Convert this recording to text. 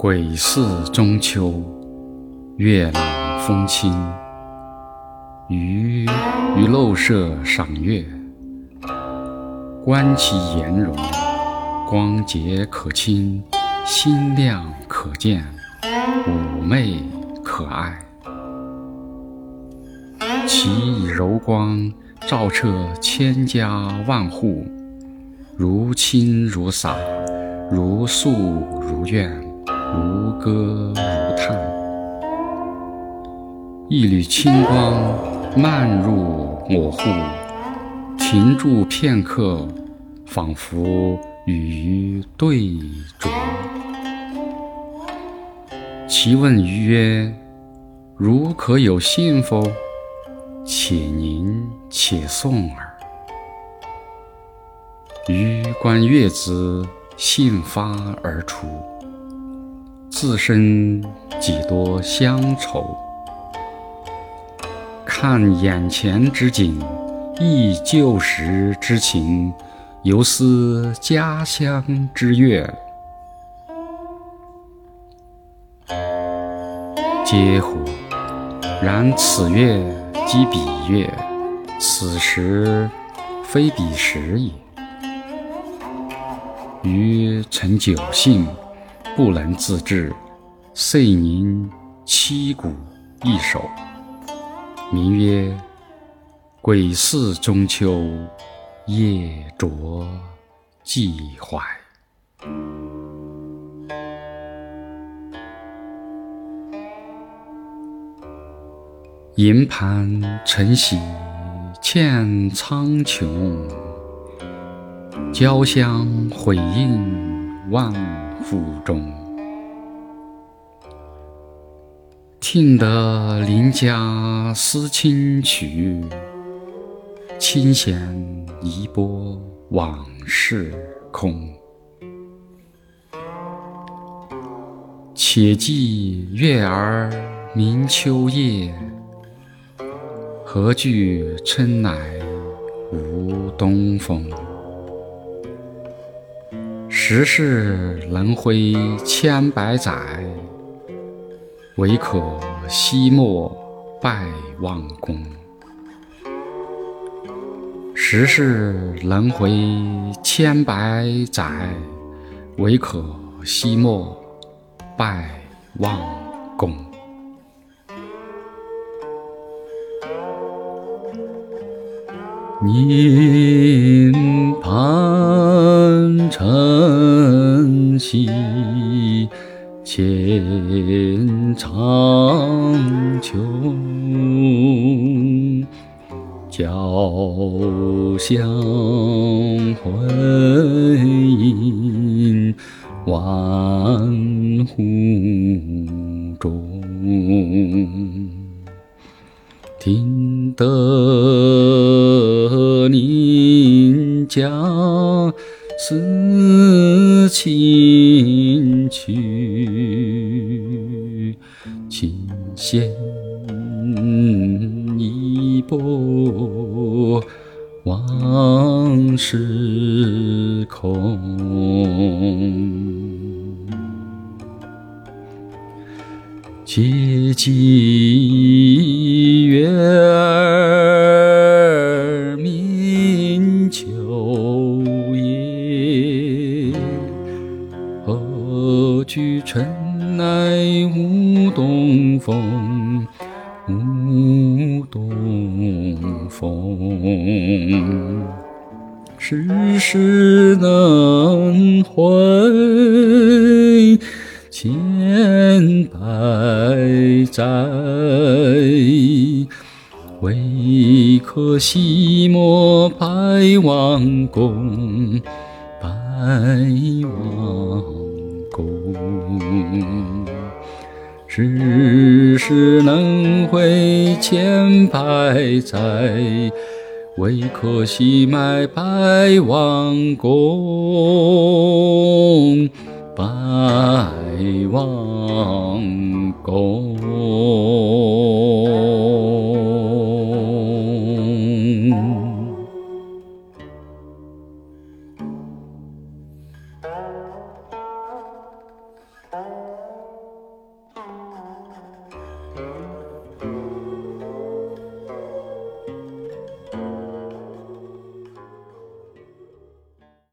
鬼寺中秋，月朗风清。余于陋舍赏月，观其颜容，光洁可亲，心亮可见，妩媚可爱。其以柔光照彻千家万户，如倾如洒，如诉如怨，如歌如叹。一缕清光漫入我户，停驻片刻，仿佛与鱼对酌。其问鱼曰：“如可有信否？”且凝且诵耳。余观月子信发而出，自身几多乡愁。看眼前之景，忆旧时之情，犹思家乡之月。嗟乎！然此月。即彼月，此时非彼时也。余曾久信，不能自制，遂吟七古一首，名曰《鬼寺中秋夜酌寄怀》。银盘晨曦嵌苍穹，交香回映万户中。听得邻家思亲曲，清弦一拨往事空。且记月儿明秋夜。何惧春来无东风？时世轮回千百载，唯可惜墨拜望公。时世轮回千百载，唯可惜墨拜望公。宁盼晨曦嵌苍穹，交响回映万户中。听得邻家思亲曲，琴弦一拨往事空。且记风？无东风，世事轮回。千百载，唯可惜莫拜王公，拜王公。世事轮回千百载，唯可惜埋拜王公。